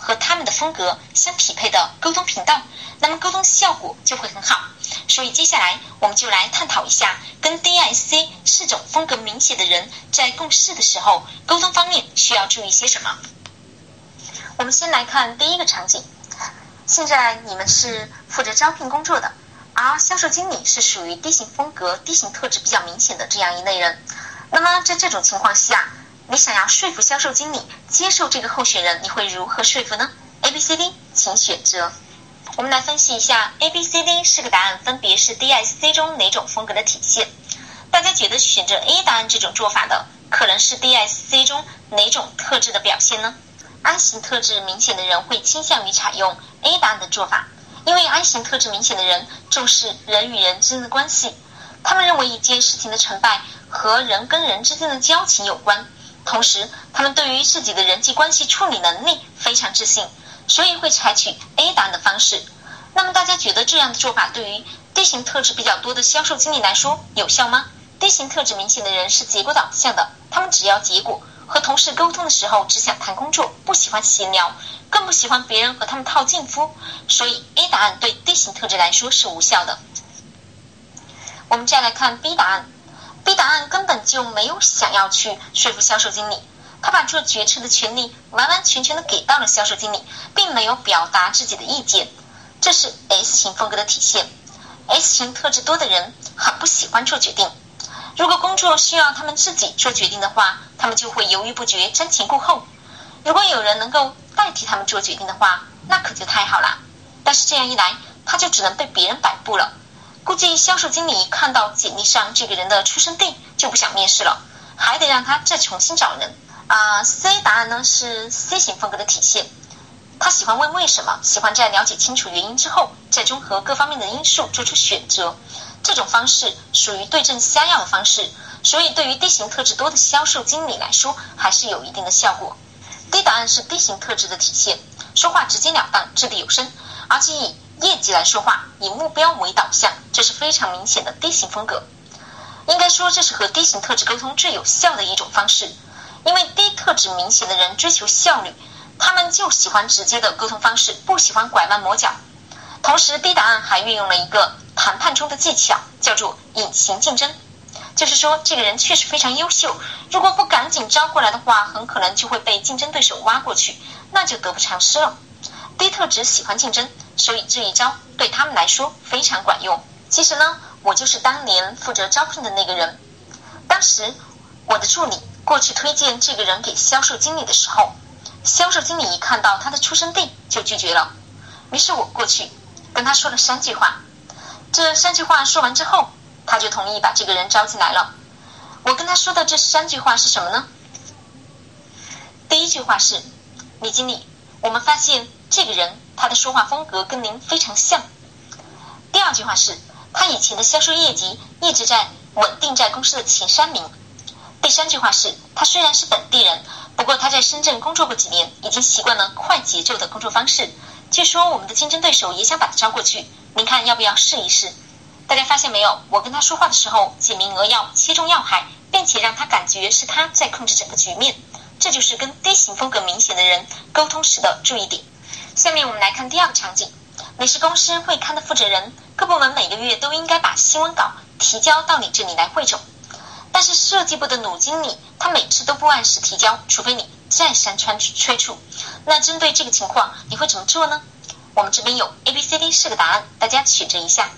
和他们的风格相匹配的沟通频道，那么沟通效果就会很好。所以接下来我们就来探讨一下，跟 DIC 四种风格明显的人在共事的时候，沟通方面需要注意些什么。我们先来看第一个场景，现在你们是负责招聘工作的，而销售经理是属于 D 型风格、D 型特质比较明显的这样一类人。那么在这种情况下，你想要说服销售经理接受这个候选人，你会如何说服呢？A、B、C、D，请选择。我们来分析一下 A、B、C、D 四个答案分别是 D、S、C 中哪种风格的体现？大家觉得选择 A 答案这种做法的，可能是 D、S、C 中哪种特质的表现呢？I 型特质明显的人会倾向于采用 A 答案的做法，因为 I 型特质明显的人重视人与人之间的关系，他们认为一件事情的成败和人跟人之间的交情有关。同时，他们对于自己的人际关系处理能力非常自信，所以会采取 A 答案的方式。那么，大家觉得这样的做法对于 D 型特质比较多的销售经理来说有效吗？D 型特质明显的人是结果导向的，他们只要结果。和同事沟通的时候，只想谈工作，不喜欢闲聊，更不喜欢别人和他们套近乎。所以，A 答案对 D 型特质来说是无效的。我们再来看 B 答案。B 答案根本就没有想要去说服销售经理，他把做决策的权利完完全全的给到了销售经理，并没有表达自己的意见，这是 S 型风格的体现。S 型特质多的人很不喜欢做决定，如果工作需要他们自己做决定的话，他们就会犹豫不决、瞻前顾后。如果有人能够代替他们做决定的话，那可就太好了。但是这样一来，他就只能被别人摆布了。估计销售经理看到简历上这个人的出生地就不想面试了，还得让他再重新找人。啊，C 答案呢是 C 型风格的体现，他喜欢问为什么，喜欢在了解清楚原因之后，再综合各方面的因素做出选择。这种方式属于对症下药的方式，所以对于 D 型特质多的销售经理来说还是有一定的效果。D 答案是 D 型特质的体现，说话直截了当，掷地有声，而且以业绩来说话，以目标为导向，这是非常明显的 D 型风格。应该说，这是和 D 型特质沟通最有效的一种方式。因为 D 特质明显的人追求效率，他们就喜欢直接的沟通方式，不喜欢拐弯抹角。同时，D 答案还运用了一个谈判中的技巧，叫做隐形竞争。就是说，这个人确实非常优秀，如果不赶紧招过来的话，很可能就会被竞争对手挖过去，那就得不偿失了。D 特质喜欢竞争。所以这一招对他们来说非常管用。其实呢，我就是当年负责招聘的那个人。当时我的助理过去推荐这个人给销售经理的时候，销售经理一看到他的出生地就拒绝了。于是我过去跟他说了三句话。这三句话说完之后，他就同意把这个人招进来了。我跟他说的这三句话是什么呢？第一句话是：李经理，我们发现这个人。他的说话风格跟您非常像。第二句话是，他以前的销售业绩一直在稳定在公司的前三名。第三句话是，他虽然是本地人，不过他在深圳工作过几年，已经习惯了快节奏的工作方式。据说我们的竞争对手也想把他招过去，您看要不要试一试？大家发现没有？我跟他说话的时候简明扼要，切中要害，并且让他感觉是他在控制整个局面。这就是跟 D 型风格明显的人沟通时的注意点。下面我们来看第二个场景，你是公司会刊的负责人，各部门每个月都应该把新闻稿提交到你这里来汇总。但是设计部的鲁经理他每次都不按时提交，除非你再三催催促。那针对这个情况，你会怎么做呢？我们这边有 A、B、C、D 四个答案，大家选择一下。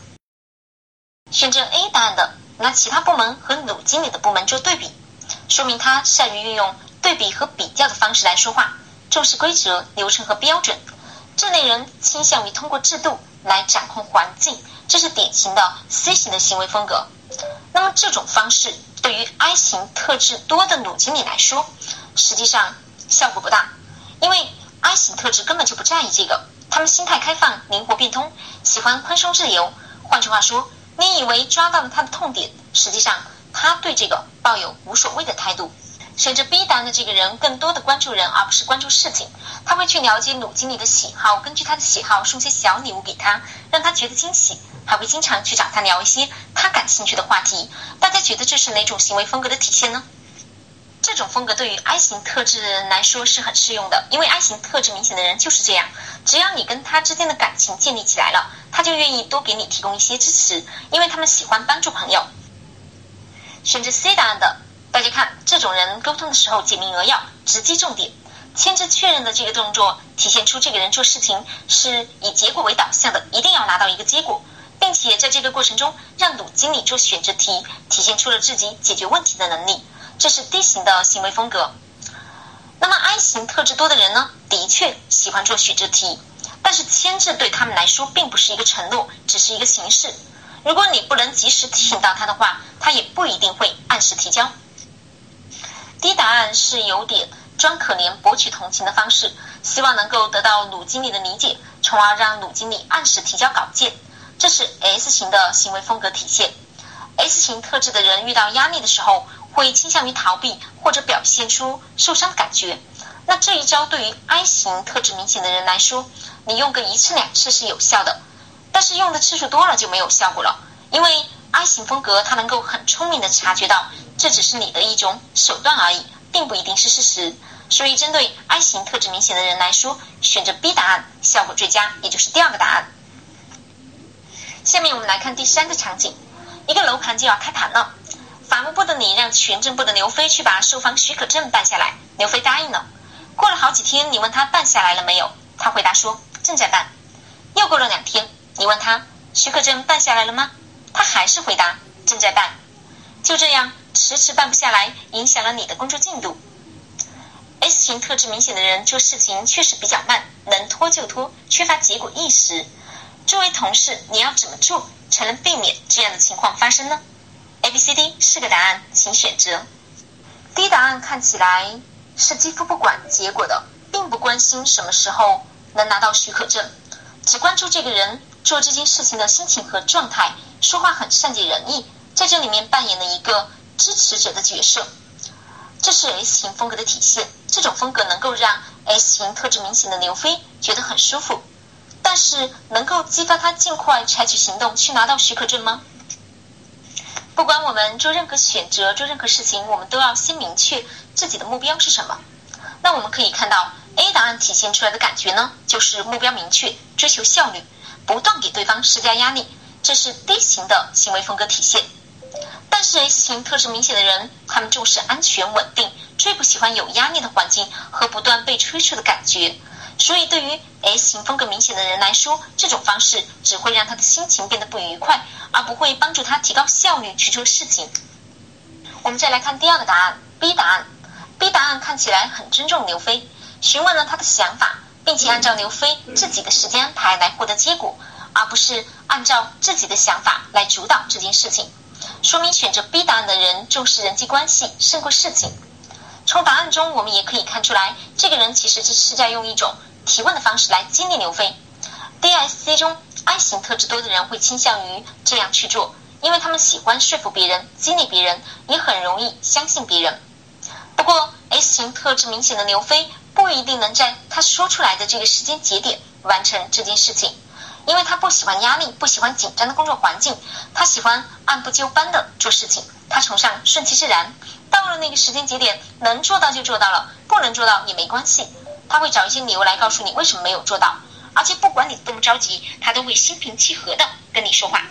选择 A 答案的，拿其他部门和鲁经理的部门做对比，说明他善于运用对比和比较的方式来说话，重视规则、流程和标准。这类人倾向于通过制度来掌控环境，这是典型的 C 型的行为风格。那么这种方式对于 I 型特质多的鲁经理来说，实际上效果不大，因为 I 型特质根本就不在意这个，他们心态开放、灵活变通，喜欢宽松自由。换句话说，你以为抓到了他的痛点，实际上他对这个抱有无所谓的态度。选择 B 答案的这个人，更多的关注人，而不是关注事情。他会去了解鲁经理的喜好，根据他的喜好送些小礼物给他，让他觉得惊喜。还会经常去找他聊一些他感兴趣的话题。大家觉得这是哪种行为风格的体现呢？这种风格对于 I 型特质的人来说是很适用的，因为 I 型特质明显的人就是这样。只要你跟他之间的感情建立起来了，他就愿意多给你提供一些支持，因为他们喜欢帮助朋友。选择 C 答案的。大家看，这种人沟通的时候简明扼要，直击重点。签字确认的这个动作，体现出这个人做事情是以结果为导向的，一定要拿到一个结果，并且在这个过程中让鲁经理做选择题，体现出了自己解决问题的能力。这是 D 型的行为风格。那么 I 型特质多的人呢，的确喜欢做选择题，但是签字对他们来说并不是一个承诺，只是一个形式。如果你不能及时提醒到他的话，他也不一定会按时提交。D 答案是有点装可怜博取同情的方式，希望能够得到鲁经理的理解，从而让鲁经理按时提交稿件。这是 S 型的行为风格体现。S 型特质的人遇到压力的时候，会倾向于逃避或者表现出受伤的感觉。那这一招对于 I 型特质明显的人来说，你用个一次两次是有效的，但是用的次数多了就没有效果了，因为 I 型风格他能够很聪明的察觉到。这只是你的一种手段而已，并不一定是事实。所以，针对 I 型特质明显的人来说，选择 B 答案效果最佳，也就是第二个答案。下面我们来看第三个场景：一个楼盘就要开盘了，法务部的你让权证部的刘飞去把售房许可证办下来，刘飞答应了。过了好几天，你问他办下来了没有，他回答说正在办。又过了两天，你问他许可证办下来了吗？他还是回答正在办。就这样。迟迟办不下来，影响了你的工作进度。S 型特质明显的人做事情确实比较慢，能拖就拖，缺乏结果意识。作为同事，你要怎么做才能避免这样的情况发生呢？A、B、C、D 四个答案，请选择。D 答案看起来是几乎不管结果的，并不关心什么时候能拿到许可证，只关注这个人做这件事情的心情和状态，说话很善解人意，在这里面扮演了一个。支持者的角色，这是 S 型风格的体现。这种风格能够让 S 型特质明显的刘飞觉得很舒服，但是能够激发他尽快采取行动去拿到许可证吗？不管我们做任何选择、做任何事情，我们都要先明确自己的目标是什么。那我们可以看到 A 答案体现出来的感觉呢，就是目标明确、追求效率、不断给对方施加压力，这是 D 型的行为风格体现。但是 S 型特质明显的人，他们重视安全稳定，最不喜欢有压力的环境和不断被催促的感觉。所以，对于 S 型风格明显的人来说，这种方式只会让他的心情变得不愉快，而不会帮助他提高效率去做事情。我们再来看第二个答案，B 答案。B 答案看起来很尊重刘飞，询问了他的想法，并且按照刘飞自己的时间安排来获得结果，而不是按照自己的想法来主导这件事情。说明选择 B 答案的人重视人际关系胜过事情。从答案中，我们也可以看出来，这个人其实是在用一种提问的方式来激励刘飞。DSC 中 I 型特质多的人会倾向于这样去做，因为他们喜欢说服别人、激励别人，也很容易相信别人。不过 S 型特质明显的刘飞不一定能在他说出来的这个时间节点完成这件事情。因为他不喜欢压力，不喜欢紧张的工作环境，他喜欢按部就班的做事情，他崇尚顺其自然。到了那个时间节点，能做到就做到了，不能做到也没关系。他会找一些理由来告诉你为什么没有做到，而且不管你多么着急，他都会心平气和的跟你说话。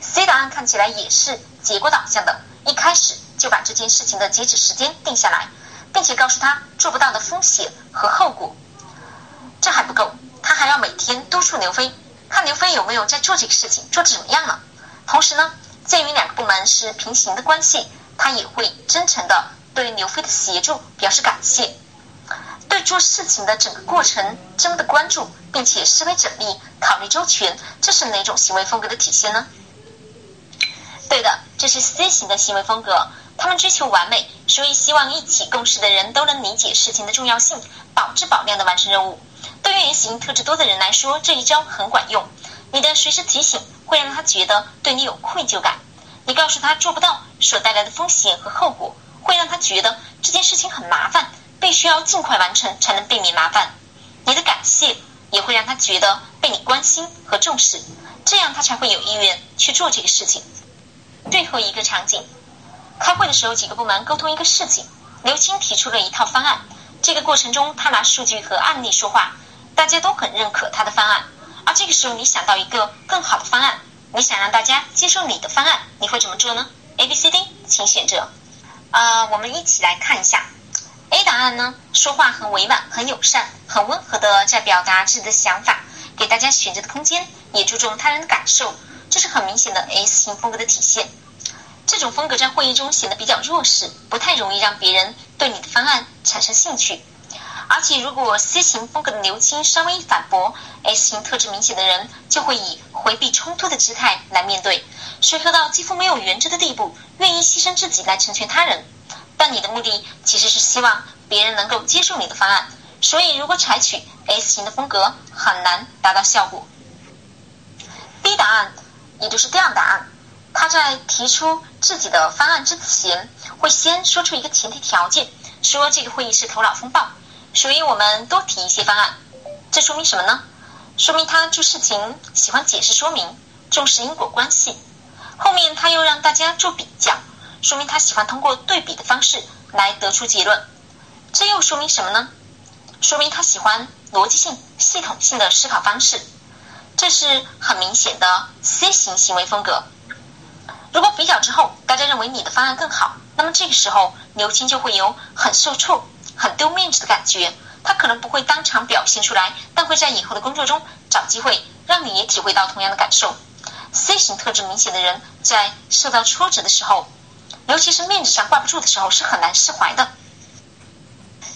C 答案看起来也是结果导向的，一开始就把这件事情的截止时间定下来，并且告诉他做不到的风险和后果。这还不够。要每天督促刘飞，看刘飞有没有在做这个事情，做的怎么样了。同时呢，鉴于两个部门是平行的关系，他也会真诚的对刘飞的协助表示感谢，对做事情的整个过程真的关注，并且思维缜密，考虑周全。这是哪种行为风格的体现呢？对的，这是 C 型的行为风格。他们追求完美，所以希望一起共事的人都能理解事情的重要性，保质保量的完成任务。对于 S 型特质多的人来说，这一招很管用。你的随时提醒会让他觉得对你有愧疚感。你告诉他做不到所带来的风险和后果，会让他觉得这件事情很麻烦，必须要尽快完成才能避免麻烦。你的感谢也会让他觉得被你关心和重视，这样他才会有意愿去做这个事情。最后一个场景。开会的时候，几个部门沟通一个事情。刘青提出了一套方案，这个过程中他拿数据和案例说话，大家都很认可他的方案。而这个时候，你想到一个更好的方案，你想让大家接受你的方案，你会怎么做呢？A、B、C、D，请选择。呃，我们一起来看一下。A 答案呢，说话很委婉、很友善、很温和的在表达自己的想法，给大家选择的空间，也注重他人的感受，这是很明显的 S 型风格的体现。这种风格在会议中显得比较弱势，不太容易让别人对你的方案产生兴趣。而且，如果 C 型风格的刘青稍微一反驳，S 型特质明显的人就会以回避冲突的姿态来面对，随和到几乎没有原则的地步，愿意牺牲自己来成全他人。但你的目的其实是希望别人能够接受你的方案，所以如果采取 S 型的风格，很难达到效果。B 答案，也就是第二答案。他在提出自己的方案之前，会先说出一个前提条件，说这个会议是头脑风暴，所以我们多提一些方案。这说明什么呢？说明他做事情喜欢解释说明，重视因果关系。后面他又让大家做比较，说明他喜欢通过对比的方式来得出结论。这又说明什么呢？说明他喜欢逻辑性、系统性的思考方式。这是很明显的 C 型行为风格。如果比较之后，大家认为你的方案更好，那么这个时候牛青就会有很受挫、很丢面子的感觉。他可能不会当场表现出来，但会在以后的工作中找机会让你也体会到同样的感受。C 型特质明显的人在受到挫折的时候，尤其是面子上挂不住的时候，是很难释怀的。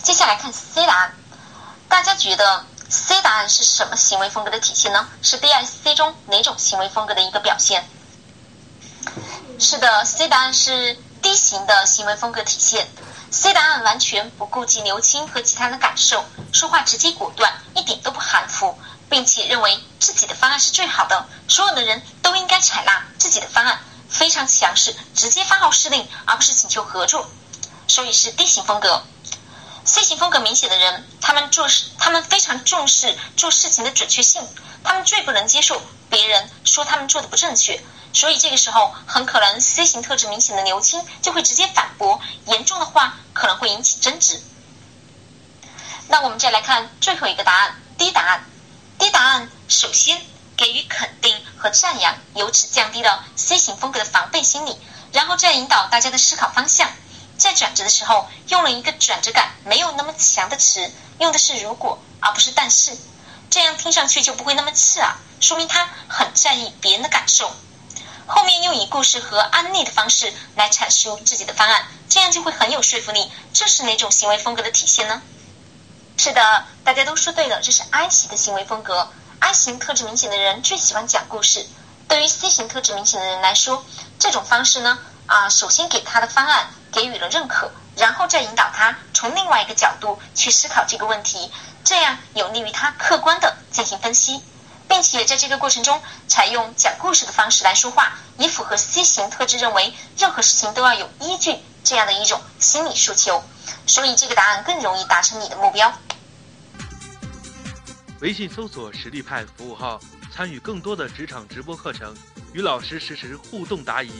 接下来看 C 答案，大家觉得 C 答案是什么行为风格的体现呢？是 D、I、C 中哪种行为风格的一个表现？是的，C 答案是 D 型的行为风格体现。C 答案完全不顾及刘青和其他人的感受，说话直接果断，一点都不含糊，并且认为自己的方案是最好的，所有的人都应该采纳自己的方案，非常强势，直接发号施令，而不是请求合作，所以是 D 型风格。C 型风格明显的人，他们做事，他们非常重视做事情的准确性，他们最不能接受别人说他们做的不正确。所以这个时候，很可能 C 型特质明显的刘青就会直接反驳，严重的话可能会引起争执。那我们再来看最后一个答案，D 答案。D 答案首先给予肯定和赞扬，由此降低了 C 型风格的防备心理，然后再引导大家的思考方向。在转折的时候，用了一个转折感没有那么强的词，用的是如果而不是但是，这样听上去就不会那么刺耳，说明他很在意别人的感受。后面又以故事和案例的方式来阐述自己的方案，这样就会很有说服力。这是哪种行为风格的体现呢？是的，大家都说对了，这是 I 型的行为风格。I 型特质明显的人最喜欢讲故事。对于 C 型特质明显的人来说，这种方式呢，啊，首先给他的方案给予了认可，然后再引导他从另外一个角度去思考这个问题，这样有利于他客观的进行分析。并且在这个过程中采用讲故事的方式来说话，以符合 C 型特质认为任何事情都要有依据这样的一种心理诉求，所以这个答案更容易达成你的目标。微信搜索实力派服务号，参与更多的职场直播课程，与老师实时互动答疑。